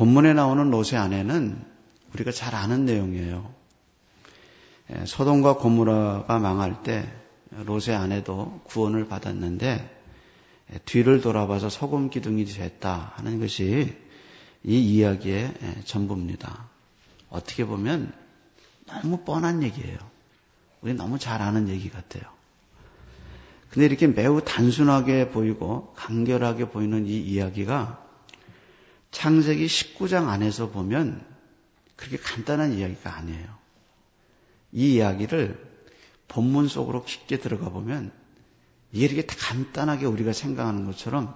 본문에 나오는 롯의 아내는 우리가 잘 아는 내용이에요. 예, 소돔과 고무라가 망할 때 롯의 아내도 구원을 받았는데 예, 뒤를 돌아봐서 소금 기둥이 됐다 하는 것이 이 이야기의 예, 전부입니다. 어떻게 보면 너무 뻔한 얘기예요. 우리 너무 잘 아는 얘기 같아요. 근데 이렇게 매우 단순하게 보이고 간결하게 보이는 이 이야기가 창세기 19장 안에서 보면 그렇게 간단한 이야기가 아니에요. 이 이야기를 본문 속으로 깊게 들어가 보면 이렇게 간단하게 우리가 생각하는 것처럼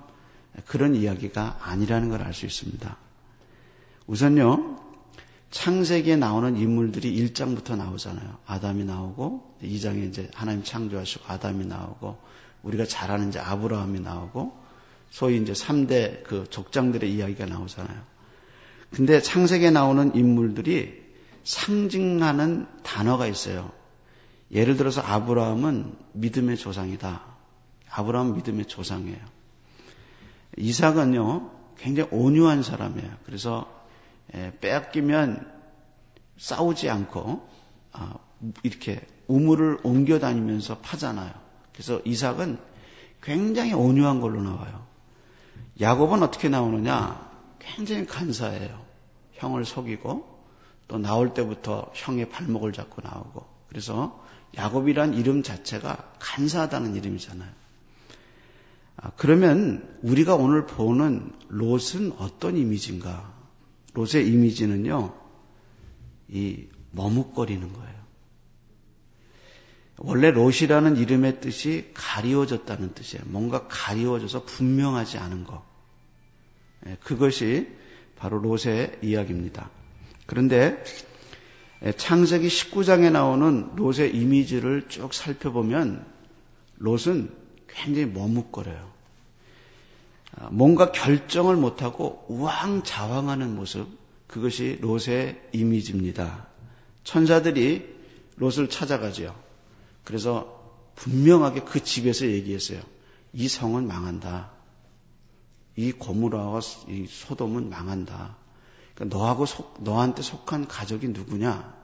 그런 이야기가 아니라는 걸 알 수 있습니다. 우선요, 창세기에 나오는 인물들이 1장부터 나오잖아요. 아담이 나오고, 2장에 이제 하나님 창조하시고 아담이 나오고, 우리가 잘 아는 이제 아브라함이 나오고, 소위 이제 3대 그 족장들의 이야기가 나오잖아요. 근데 창세기에 나오는 인물들이 상징하는 단어가 있어요. 예를 들어서 아브라함은 믿음의 조상이다. 아브라함은 믿음의 조상이에요. 이삭은요, 굉장히 온유한 사람이에요. 그래서 빼앗기면 싸우지 않고 아, 이렇게 우물을 옮겨 다니면서 파잖아요. 그래서 이삭은 굉장히 온유한 걸로 나와요. 야곱은 어떻게 나오느냐? 굉장히 간사해요. 형을 속이고 또 나올 때부터 형의 발목을 잡고 나오고 그래서 야곱이란 이름 자체가 간사하다는 이름이잖아요. 아, 그러면 우리가 오늘 보는 롯은 어떤 이미지인가? 롯의 이미지는요, 이 머뭇거리는 거예요. 원래 롯이라는 이름의 뜻이 가리워졌다는 뜻이에요. 뭔가 가리워져서 분명하지 않은 것. 예, 그것이 바로 롯의 이야기입니다. 그런데 창세기 19장에 나오는 롯의 이미지를 쭉 살펴보면 롯은 굉장히 머뭇거려요. 아, 뭔가 결정을 못하고 우왕좌왕하는 모습, 그것이 롯의 이미지입니다. 천사들이 롯을 찾아가죠. 그래서 분명하게 그 집에서 얘기했어요. 이 성은 망한다. 이 고무라와 이 소돔은 망한다. 그러니까 너하고 속, 너한테 속한 가족이 누구냐?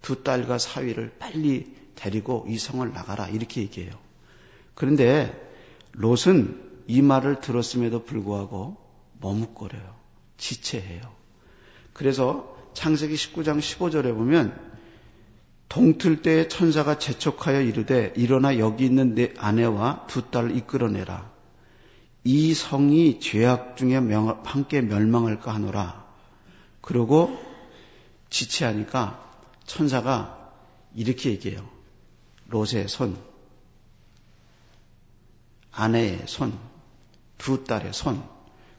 두 딸과 사위를 빨리 데리고 이 성을 나가라. 이렇게 얘기해요. 그런데 롯은 이 말을 들었음에도 불구하고 머뭇거려요. 지체해요. 그래서 창세기 19장 15절에 보면 동틀 때에 천사가 재촉하여 이르되 일어나 여기 있는 내 아내와 두 딸을 이끌어내라. 이 성이 죄악 중에 함께 멸망할까 하노라. 그러고 지체하니까 천사가 이렇게 얘기해요. 롯의 손, 아내의 손, 두 딸의 손.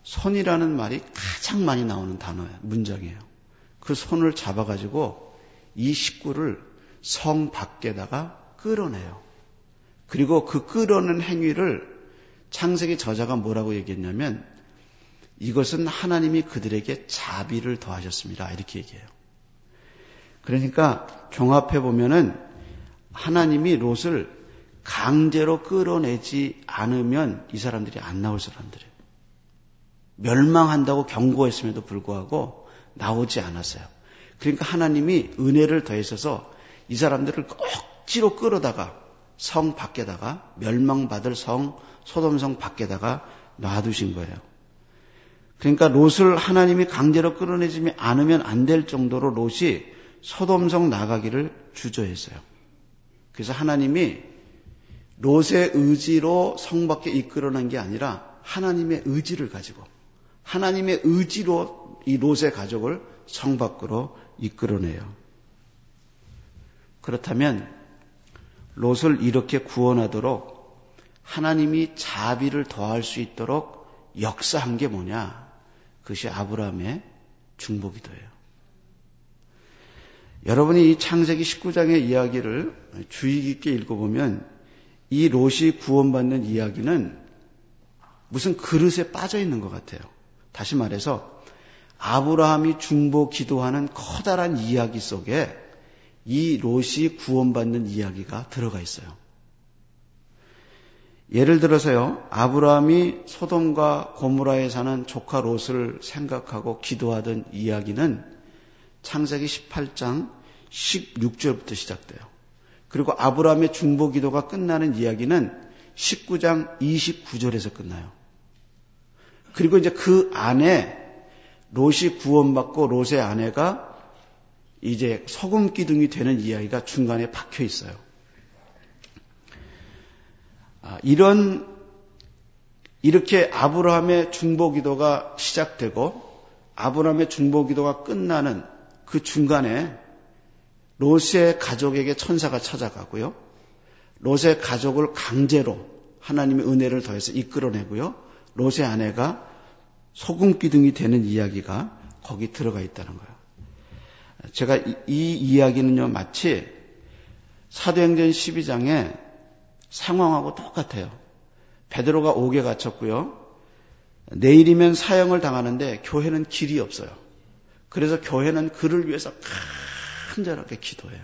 손이라는 말이 가장 많이 나오는 단어예요. 문장이에요. 그 손을 잡아가지고 이 식구를 성 밖에다가 끌어내요. 그리고 그 끌어낸 행위를 창세기 저자가 뭐라고 얘기했냐면 이것은 하나님이 그들에게 자비를 더하셨습니다. 이렇게 얘기해요. 그러니까 종합해 보면은 하나님이 롯을 강제로 끌어내지 않으면 이 사람들이 안 나올 사람들이에요. 멸망한다고 경고했음에도 불구하고 나오지 않았어요. 그러니까 하나님이 은혜를 더해셔서 이 사람들을 억지로 끌어다가 성 밖에다가 멸망받을 성 소돔성 밖에다가 놔두신 거예요. 그러니까 롯을 하나님이 강제로 끌어내지 않으면 안 될 정도로 롯이 소돔성 나가기를 주저했어요. 그래서 하나님이 롯의 의지로 성 밖에 이끌어낸 게 아니라 하나님의 의지를 가지고 하나님의 의지로 이 롯의 가족을 성 밖으로 이끌어내요. 그렇다면 롯을 이렇게 구원하도록 하나님이 자비를 더할 수 있도록 역사한 게 뭐냐? 그것이 아브라함의 중보기도예요. 여러분이 이 창세기 19장의 이야기를 주의 깊게 읽어보면 이 롯이 구원받는 이야기는 무슨 그릇에 빠져 있는 것 같아요. 다시 말해서 아브라함이 중보 기도하는 커다란 이야기 속에 이 롯이 구원받는 이야기가 들어가 있어요. 예를 들어서요, 아브라함이 소돔과 고무라에 사는 조카 롯을 생각하고 기도하던 이야기는 창세기 18장 16절부터 시작돼요. 그리고 아브라함의 중보 기도가 끝나는 이야기는 19장 29절에서 끝나요. 그리고 이제 그 안에 롯이 구원받고 롯의 아내가 이제 소금 기둥이 되는 이야기가 중간에 박혀 있어요. 아, 이런 이렇게 아브라함의 중보 기도가 시작되고 아브라함의 중보 기도가 끝나는 그 중간에 롯의 가족에게 천사가 찾아가고요. 롯의 가족을 강제로 하나님의 은혜를 더해서 이끌어내고요. 롯의 아내가 소금 기둥이 되는 이야기가 거기 들어가 있다는 거예요. 제가 이, 이 이야기는요, 마치 사도행전 12장에 상황하고 똑같아요. 베드로가 옥에 갇혔고요. 내일이면 사형을 당하는데 교회는 길이 없어요. 그래서 교회는 그를 위해서 간절하게 기도해요.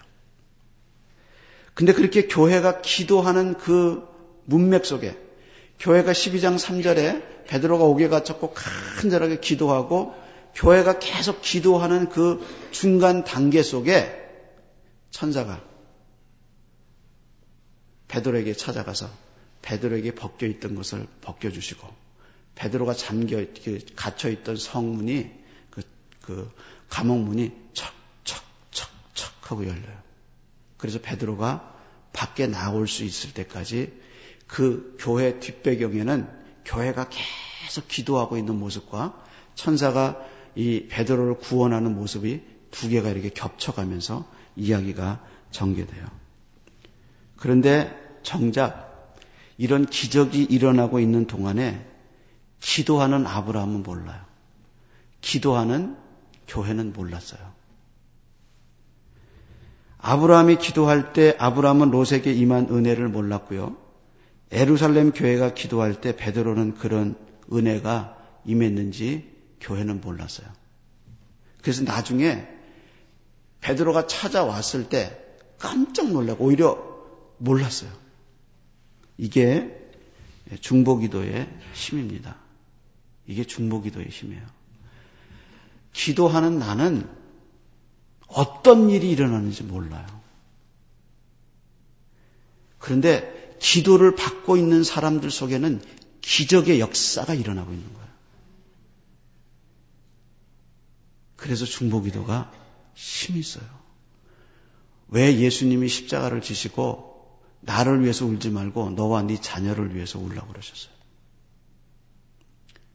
근데 그렇게 교회가 기도하는 그 문맥 속에 교회가 12장 3절에 베드로가 옥에 갇혔고 간절하게 기도하고 교회가 계속 기도하는 그 중간 단계 속에 천사가 베드로에게 찾아가서 베드로에게 벗겨 있던 것을 벗겨 주시고 베드로가 잠겨 그 갇혀 있던 성문이 그, 그 감옥 문이 척척척척 하고 열려요. 그래서 베드로가 밖에 나올 수 있을 때까지 그 교회 뒷배경에는 교회가 계속 기도하고 있는 모습과 천사가 이 베드로를 구원하는 모습이 두 개가 이렇게 겹쳐가면서 이야기가 전개돼요. 그런데 정작 이런 기적이 일어나고 있는 동안에 기도하는 아브라함은 몰라요. 기도하는 교회는 몰랐어요. 아브라함이 기도할 때 아브라함은 롯에게 임한 은혜를 몰랐고요. 에루살렘 교회가 기도할 때 베드로는 그런 은혜가 임했는지 교회는 몰랐어요. 그래서 나중에 베드로가 찾아왔을 때 깜짝 놀라고 오히려 몰랐어요. 이게 중보기도의 힘입니다. 이게 중보기도의 힘이에요. 기도하는 나는 어떤 일이 일어나는지 몰라요. 그런데 기도를 받고 있는 사람들 속에는 기적의 역사가 일어나고 있는 거예요. 그래서 중보기도가 힘이 있어요. 왜 예수님이 십자가를 지시고 나를 위해서 울지 말고 너와 네 자녀를 위해서 울라고 그러셨어요.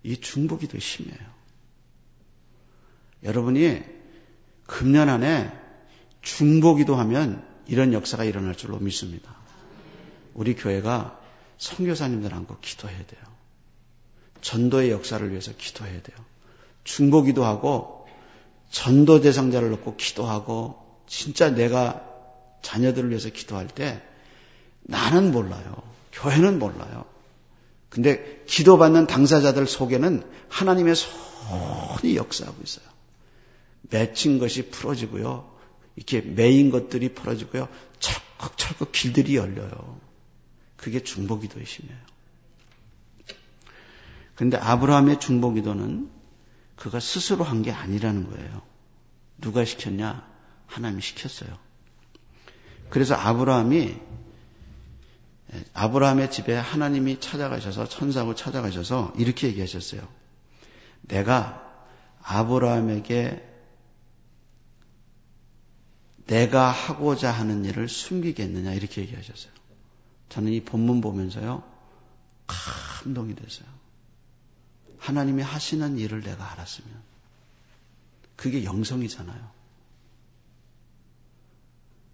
이 중보기도의 힘이에요. 여러분이 금년 안에 중보기도 하면 이런 역사가 일어날 줄로 믿습니다. 우리 교회가 선교사님들 안고 기도해야 돼요. 전도의 역사를 위해서 기도해야 돼요. 중보기도 하고 전도 대상자를 놓고 기도하고 진짜 내가 자녀들을 위해서 기도할 때 나는 몰라요. 교회는 몰라요. 근데 기도받는 당사자들 속에는 하나님의 손이 역사하고 있어요. 맺힌 것이 풀어지고요. 이렇게 매인 것들이 풀어지고요. 철컥철컥 길들이 열려요. 그게 중보기도의 힘이에요. 근데 아브라함의 중보기도는 그가 스스로 한 게 아니라는 거예요. 누가 시켰냐? 하나님이 시켰어요. 그래서 아브라함이 아브라함의 집에 하나님이 찾아가셔서 천사고 찾아가셔서 이렇게 얘기하셨어요. 내가 아브라함에게 내가 하고자 하는 일을 숨기겠느냐 이렇게 얘기하셨어요. 저는 이 본문 보면서요 감동이 됐어요. 하나님이 하시는 일을 내가 알았으면 그게 영성이잖아요.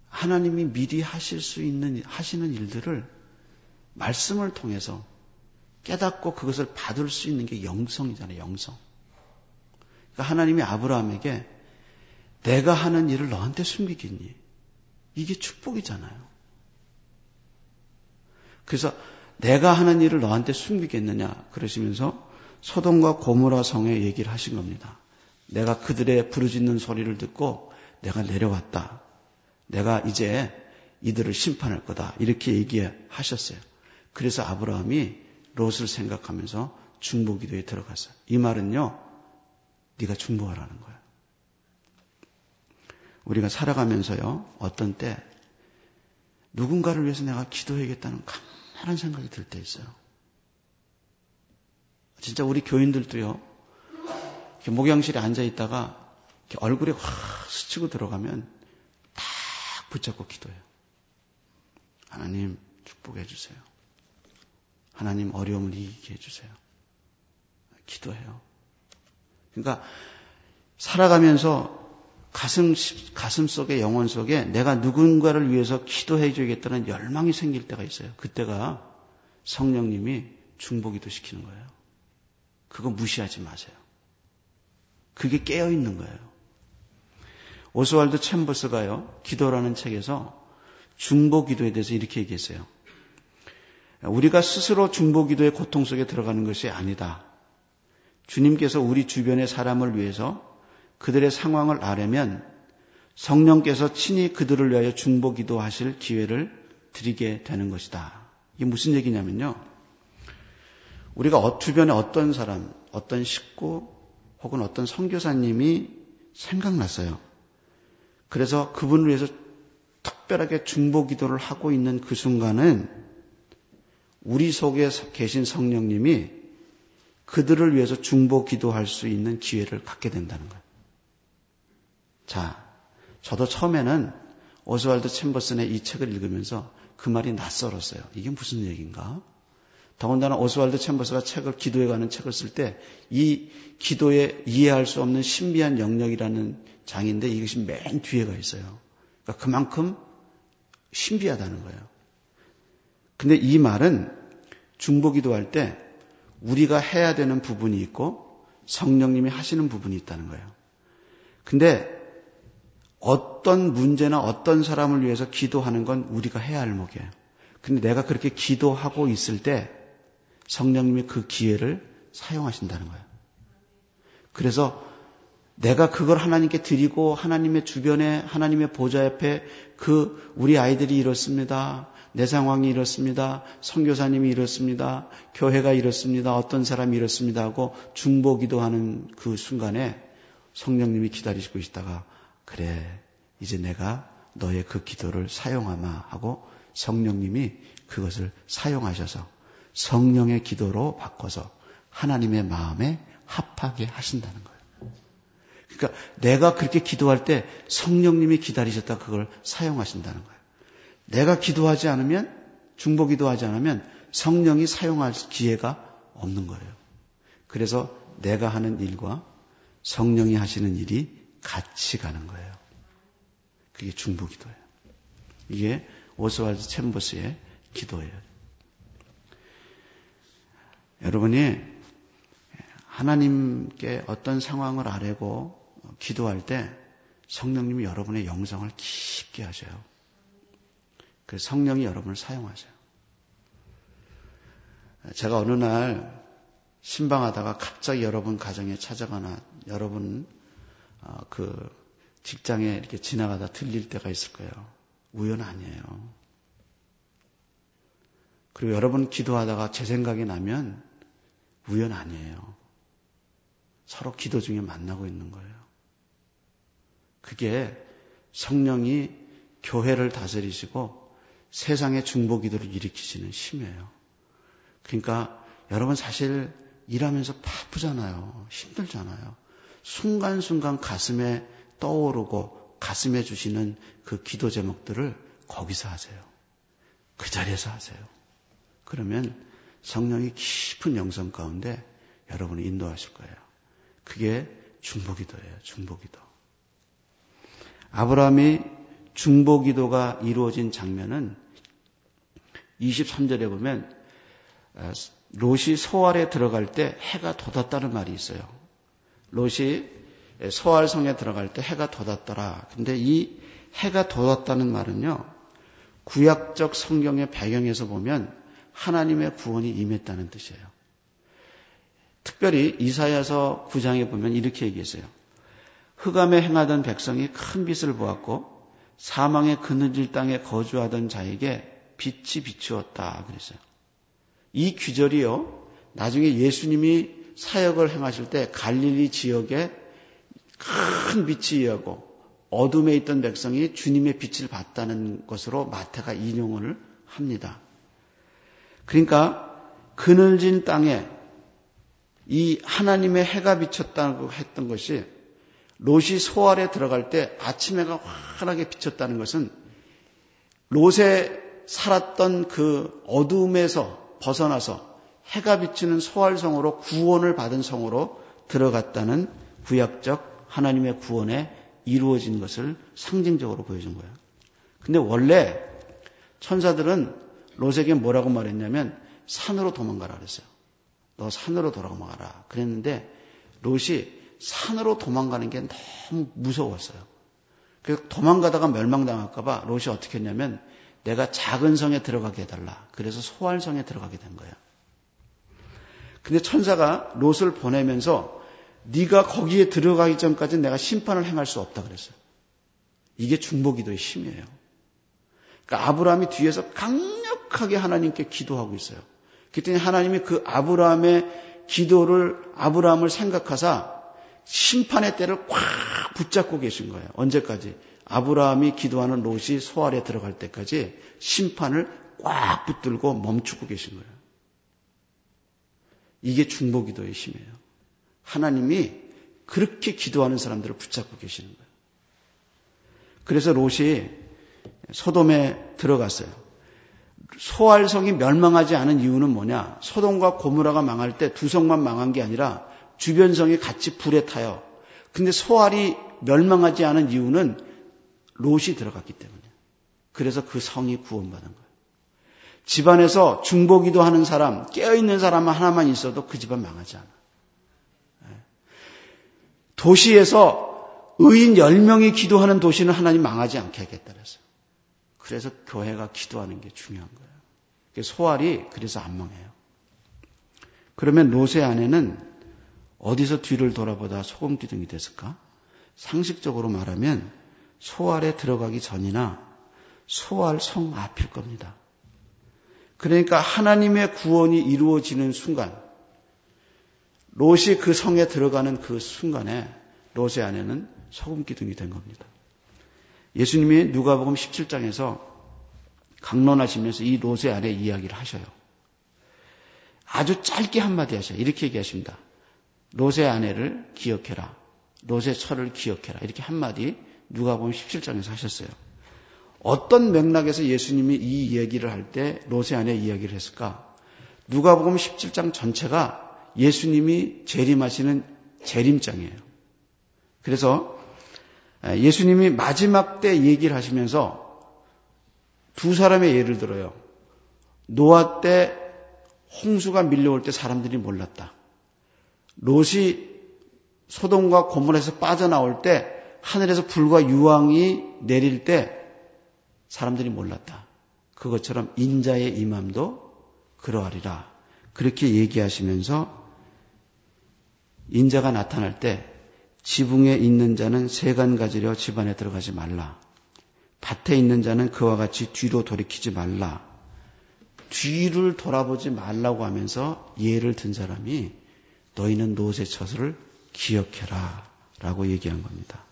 하나님이 미리 하실 수 있는 하시는 일들을 말씀을 통해서 깨닫고 그것을 받을 수 있는 게 영성이잖아요. 영성. 그러니까 하나님이 아브라함에게 내가 하는 일을 너한테 숨기겠니? 이게 축복이잖아요. 그래서 내가 하는 일을 너한테 숨기겠느냐 그러시면서 소돔과 고모라 성에 얘기를 하신 겁니다. 내가 그들의 부르짖는 소리를 듣고 내가 내려왔다. 내가 이제 이들을 심판할 거다. 이렇게 얘기하셨어요. 그래서 아브라함이 롯을 생각하면서 중보기도에 들어갔어요. 이 말은요, 네가 중보하라는 거야. 우리가 살아가면서요, 어떤 때 누군가를 위해서 내가 기도해야겠다는 강렬한 생각이 들 때 있어요. 진짜 우리 교인들도요, 목양실에 앉아 있다가 얼굴에 확 스치고 들어가면 딱 붙잡고 기도해요. 하나님 축복해 주세요. 하나님 어려움을 이기게 해 주세요. 기도해요. 그러니까 살아가면서 가슴, 가슴 속에 영혼 속에 내가 누군가를 위해서 기도해 줘야겠다는 열망이 생길 때가 있어요. 그때가 성령님이 중보기도 시키는 거예요. 그거 무시하지 마세요. 그게 깨어 있는 거예요. 오스왈드 챔버스가요, 기도라는 책에서 중보 기도에 대해서 이렇게 얘기했어요. 우리가 스스로 중보 기도의 고통 속에 들어가는 것이 아니다. 주님께서 우리 주변의 사람을 위해서 그들의 상황을 아려면 성령께서 친히 그들을 위하여 중보 기도 하실 기회를 드리게 되는 것이다. 이게 무슨 얘기냐면요. 우리가 어, 주변에 어떤 사람, 어떤 식구 혹은 어떤 선교사님이 생각났어요. 그래서 그분을 위해서 특별하게 중보 기도를 하고 있는 그 순간은 우리 속에 계신 성령님이 그들을 위해서 중보 기도할 수 있는 기회를 갖게 된다는 거예요. 자, 저도 처음에는 오스왈드 챔버슨의 이 책을 읽으면서 그 말이 낯설었어요. 이게 무슨 얘기인가? 더군다나 오스왈드 챔버스가 책을 기도에 관한 책을 쓸 때 이 기도에 이해할 수 없는 신비한 영역이라는 장인데 이것이 맨 뒤에가 있어요. 그러니까 그만큼 신비하다는 거예요. 근데 이 말은 중보기도 할 때 우리가 해야 되는 부분이 있고 성령님이 하시는 부분이 있다는 거예요. 근데 어떤 문제나 어떤 사람을 위해서 기도하는 건 우리가 해야 할 목이에요. 근데 내가 그렇게 기도하고 있을 때 성령님이 그 기회를 사용하신다는 거예요. 그래서 내가 그걸 하나님께 드리고 하나님의 주변에 하나님의 보좌 옆에 그 우리 아이들이 이렇습니다. 내 상황이 이렇습니다. 선교사님이 이렇습니다. 교회가 이렇습니다. 어떤 사람이 이렇습니다 하고 중보 기도 하는 그 순간에 성령님이 기다리시고 있다가 그래 이제 내가 너의 그 기도를 사용하마 하고 성령님이 그것을 사용하셔서 성령의 기도로 바꿔서 하나님의 마음에 합하게 하신다는 거예요. 그러니까 내가 그렇게 기도할 때 성령님이 기다리셨다 그걸 사용하신다는 거예요. 내가 기도하지 않으면 중보 기도하지 않으면 성령이 사용할 기회가 없는 거예요. 그래서 내가 하는 일과 성령이 하시는 일이 같이 가는 거예요. 그게 중보 기도예요. 이게 오스왈드 챔버스의 기도예요. 여러분이 하나님께 어떤 상황을 아뢰고 기도할 때 성령님이 여러분의 영성을 깊게 하셔요. 그 성령이 여러분을 사용하세요. 제가 어느 날 신방하다가 갑자기 여러분 가정에 찾아가나 여러분 어, 그 직장에 이렇게 지나가다 들릴 때가 있을 거예요. 우연 아니에요. 그리고 여러분 기도하다가 제 생각이 나면 우연 아니에요. 서로 기도 중에 만나고 있는 거예요. 그게 성령이 교회를 다스리시고 세상의 중보 기도를 일으키시는 힘이에요. 그러니까 여러분 사실 일하면서 바쁘잖아요. 힘들잖아요. 순간순간 가슴에 떠오르고 가슴에 주시는 그 기도 제목들을 거기서 하세요. 그 자리에서 하세요. 그러면 성령이 깊은 영성 가운데 여러분을 인도하실 거예요. 그게 중보기도예요. 중보기도. 아브라함이 중보기도가 이루어진 장면은 23절에 보면 어, 롯이 소알에 들어갈 때 해가 돋았다는 말이 있어요. 롯이 소알성에 들어갈 때 해가 돋았더라. 근데 이 해가 돋았다는 말은요. 구약적 성경의 배경에서 보면 하나님의 구원이 임했다는 뜻이에요. 특별히 이사야서 9장에 보면 이렇게 얘기했어요. 흑암에 행하던 백성이 큰 빛을 보았고 사망의 그늘질 땅에 거주하던 자에게 빛이 비추었다 그랬어요. 이 귀절이요. 나중에 예수님이 사역을 행하실 때 갈릴리 지역에 큰 빛이 이하고 어둠에 있던 백성이 주님의 빛을 봤다는 것으로 마태가 인용을 합니다. 그러니까 그늘진 땅에 이 하나님의 해가 비쳤다고 했던 것이 롯이 소알에 들어갈 때 아침 해가 환하게 비쳤다는 것은 롯에 살았던 그 어둠에서 벗어나서 해가 비치는 소알성으로 구원을 받은 성으로 들어갔다는 구약적 하나님의 구원에 이루어진 것을 상징적으로 보여준 거예요. 근데 원래 천사들은 롯에게 뭐라고 말했냐면 산으로 도망가라 그랬어요. 너 산으로 돌아가라. 그랬는데 롯이 산으로 도망가는 게 너무 무서웠어요. 그래서 도망가다가 멸망당할까봐 롯이 어떻게 했냐면 내가 작은 성에 들어가게 해달라. 그래서 소알성에 들어가게 된 거예요. 근데 천사가 롯을 보내면서 네가 거기에 들어가기 전까지 내가 심판을 행할 수 없다 그랬어요. 이게 중보기도의 힘이에요. 그러니까 아브라함이 뒤에서 강 력하게 하나님께 기도하고 있어요. 그랬더니 하나님이 그 아브라함의 기도를 아브라함을 생각하사 심판의 때를 꽉 붙잡고 계신 거예요. 언제까지? 아브라함이 기도하는 롯이 소알에 들어갈 때까지 심판을 꽉 붙들고 멈추고 계신 거예요. 이게 중보기도의 힘이에요. 하나님이 그렇게 기도하는 사람들을 붙잡고 계시는 거예요. 그래서 롯이 소돔에 들어갔어요. 소알성이 멸망하지 않은 이유는 뭐냐? 소돔과 고무라가 망할 때 두 성만 망한 게 아니라 주변 성이 같이 불에 타요. 근데 소알이 멸망하지 않은 이유는 롯이 들어갔기 때문에. 그래서 그 성이 구원받은 거예요. 집안에서 중보기도 하는 사람, 깨어있는 사람 하나만 있어도 그 집안 망하지 않아. 예. 도시에서 의인 10명이 기도하는 도시는 하나님 망하지 않게 하겠다 그랬어요. 그래서 교회가 기도하는 게 중요한 거예요. 소알이 그래서 안 망해요. 그러면 롯의 아내는 어디서 뒤를 돌아보다 소금 기둥이 됐을까? 상식적으로 말하면 소알에 들어가기 전이나 소알 성 앞일 겁니다. 그러니까 하나님의 구원이 이루어지는 순간, 롯이 그 성에 들어가는 그 순간에 롯의 아내는 소금 기둥이 된 겁니다. 예수님이 누가복음 17장에서 강론하시면서 이 롯의 아내 이야기를 하셔요. 아주 짧게 한마디 하셔요. 이렇게 얘기하십니다. 롯의 아내를 기억해라. 롯의 철을 기억해라. 이렇게 한마디 누가복음 17장에서 하셨어요. 어떤 맥락에서 예수님이 이 얘기를 할때 롯의 아내 이야기를 했을까? 누가복음 17장 전체가 예수님이 재림하시는 재림장이에요. 그래서 예수님이 마지막 때 얘기를 하시면서 두 사람의 예를 들어요. 노아 때 홍수가 밀려올 때 사람들이 몰랐다. 롯이 소돔과 고물에서 빠져나올 때 하늘에서 불과 유황이 내릴 때 사람들이 몰랐다. 그것처럼 인자의 임함도 그러하리라. 그렇게 얘기하시면서 인자가 나타날 때 지붕에 있는 자는 세간 가지려 집안에 들어가지 말라. 밭에 있는 자는 그와 같이 뒤로 돌이키지 말라. 뒤를 돌아보지 말라고 하면서 예를 든 사람이 너희는 노새 처소를 기억해라. 라고 얘기한 겁니다.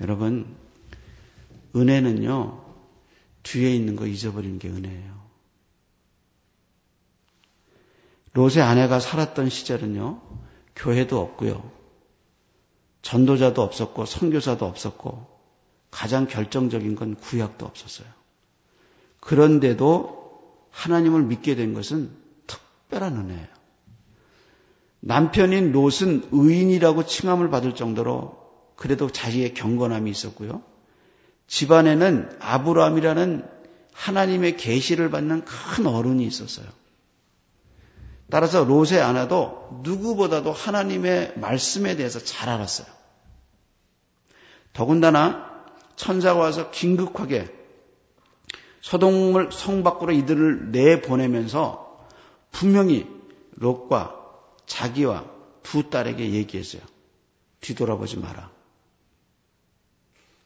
여러분, 은혜는요, 뒤에 있는 거 잊어버리는 게 은혜예요. 롯의 아내가 살았던 시절은요, 교회도 없고요, 전도자도 없었고, 선교사도 없었고, 가장 결정적인 건 구약도 없었어요. 그런데도 하나님을 믿게 된 것은 특별한 은혜예요. 남편인 롯은 의인이라고 칭함을 받을 정도로 그래도 자기의 경건함이 있었고요. 집안에는 아브라함이라는 하나님의 계시를 받는 큰 어른이 있었어요. 따라서 롯의 아내도 누구보다도 하나님의 말씀에 대해서 잘 알았어요. 더군다나 천사가 와서 긴급하게 소동을 성 밖으로 이들을 내보내면서 분명히 롯과 자기와 두 딸에게 얘기했어요. 뒤돌아보지 마라.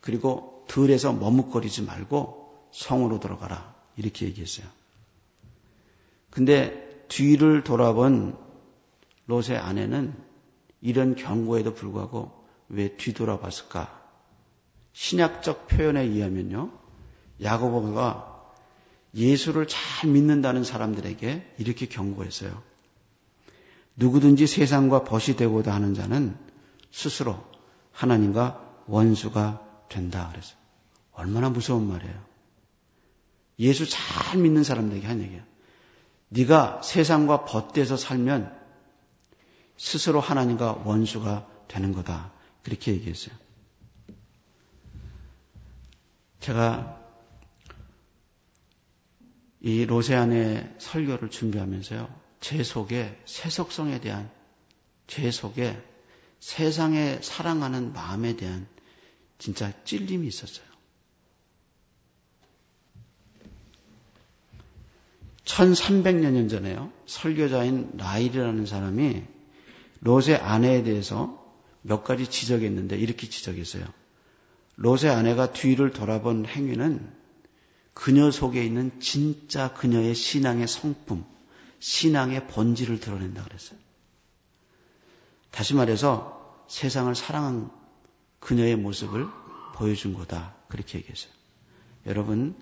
그리고 들에서 머뭇거리지 말고 성으로 들어가라. 이렇게 얘기했어요. 근데 뒤를 돌아본 롯의 아내는 이런 경고에도 불구하고 왜 뒤돌아봤을까? 신약적 표현에 의하면요. 야고보가 예수를 잘 믿는다는 사람들에게 이렇게 경고했어요. 누구든지 세상과 벗이 되고자 하는 자는 스스로 하나님과 원수가 된다 그랬어요. 얼마나 무서운 말이에요. 예수 잘 믿는 사람들에게 한 얘기야. 네가 세상과 벗대서 살면 스스로 하나님과 원수가 되는 거다. 그렇게 얘기했어요. 제가 이 로세안의 설교를 준비하면서요. 제 속에 세속성에 대한 제 속에 세상에 사랑하는 마음에 대한 진짜 찔림이 있었어요. 1300년 전에요. 설교자인 라일이라는 사람이 롯의 아내에 대해서 몇 가지 지적했는데 이렇게 지적했어요. 롯의 아내가 뒤를 돌아본 행위는 그녀 속에 있는 진짜 그녀의 신앙의 성품, 신앙의 본질을 드러낸다 그랬어요. 다시 말해서 세상을 사랑한 그녀의 모습을 보여준 거다. 그렇게 얘기했어요. 여러분,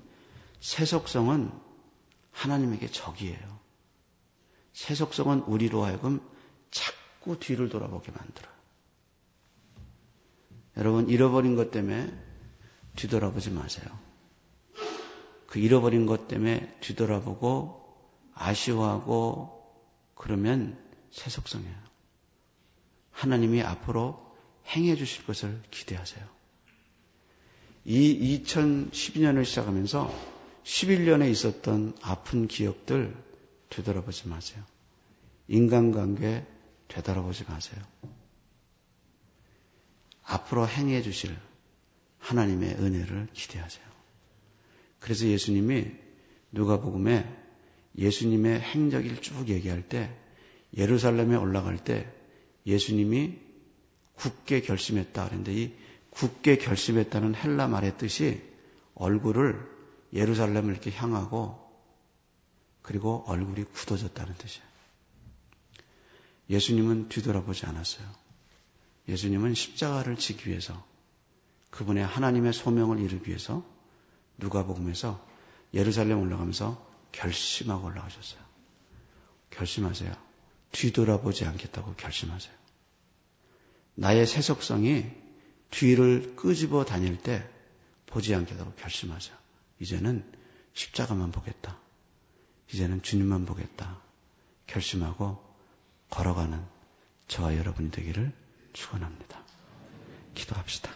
세속성은 하나님에게 적이에요. 세속성은 우리로 하여금 자꾸 뒤를 돌아보게 만들어요. 여러분, 잃어버린 것 때문에 뒤돌아보지 마세요. 그 잃어버린 것 때문에 뒤돌아보고 아쉬워하고 그러면 세속성이에요. 하나님이 앞으로 행해 주실 것을 기대하세요. 이 2012년을 시작하면서 11년에 있었던 아픈 기억들 되돌아보지 마세요. 인간관계 되돌아보지 마세요. 앞으로 행해 주실 하나님의 은혜를 기대하세요. 그래서 예수님이 누가복음에 예수님의 행적을 쭉 얘기할 때 예루살렘에 올라갈 때 예수님이 굳게 결심했다 그랬는데 이 굳게 결심했다는 헬라 말의 뜻이 얼굴을 예루살렘을 이렇게 향하고 그리고 얼굴이 굳어졌다는 뜻이에요. 예수님은 뒤돌아보지 않았어요. 예수님은 십자가를 지기 위해서 그분의 하나님의 소명을 이루기 위해서 누가복음에서 예루살렘 올라가면서 결심하고 올라가셨어요. 결심하세요. 뒤돌아보지 않겠다고 결심하세요. 나의 세속성이 뒤를 끄집어 다닐 때 보지 않겠다고 결심하세요. 이제는 십자가만 보겠다. 이제는 주님만 보겠다. 결심하고 걸어가는 저와 여러분이 되기를 축원합니다. 기도합시다.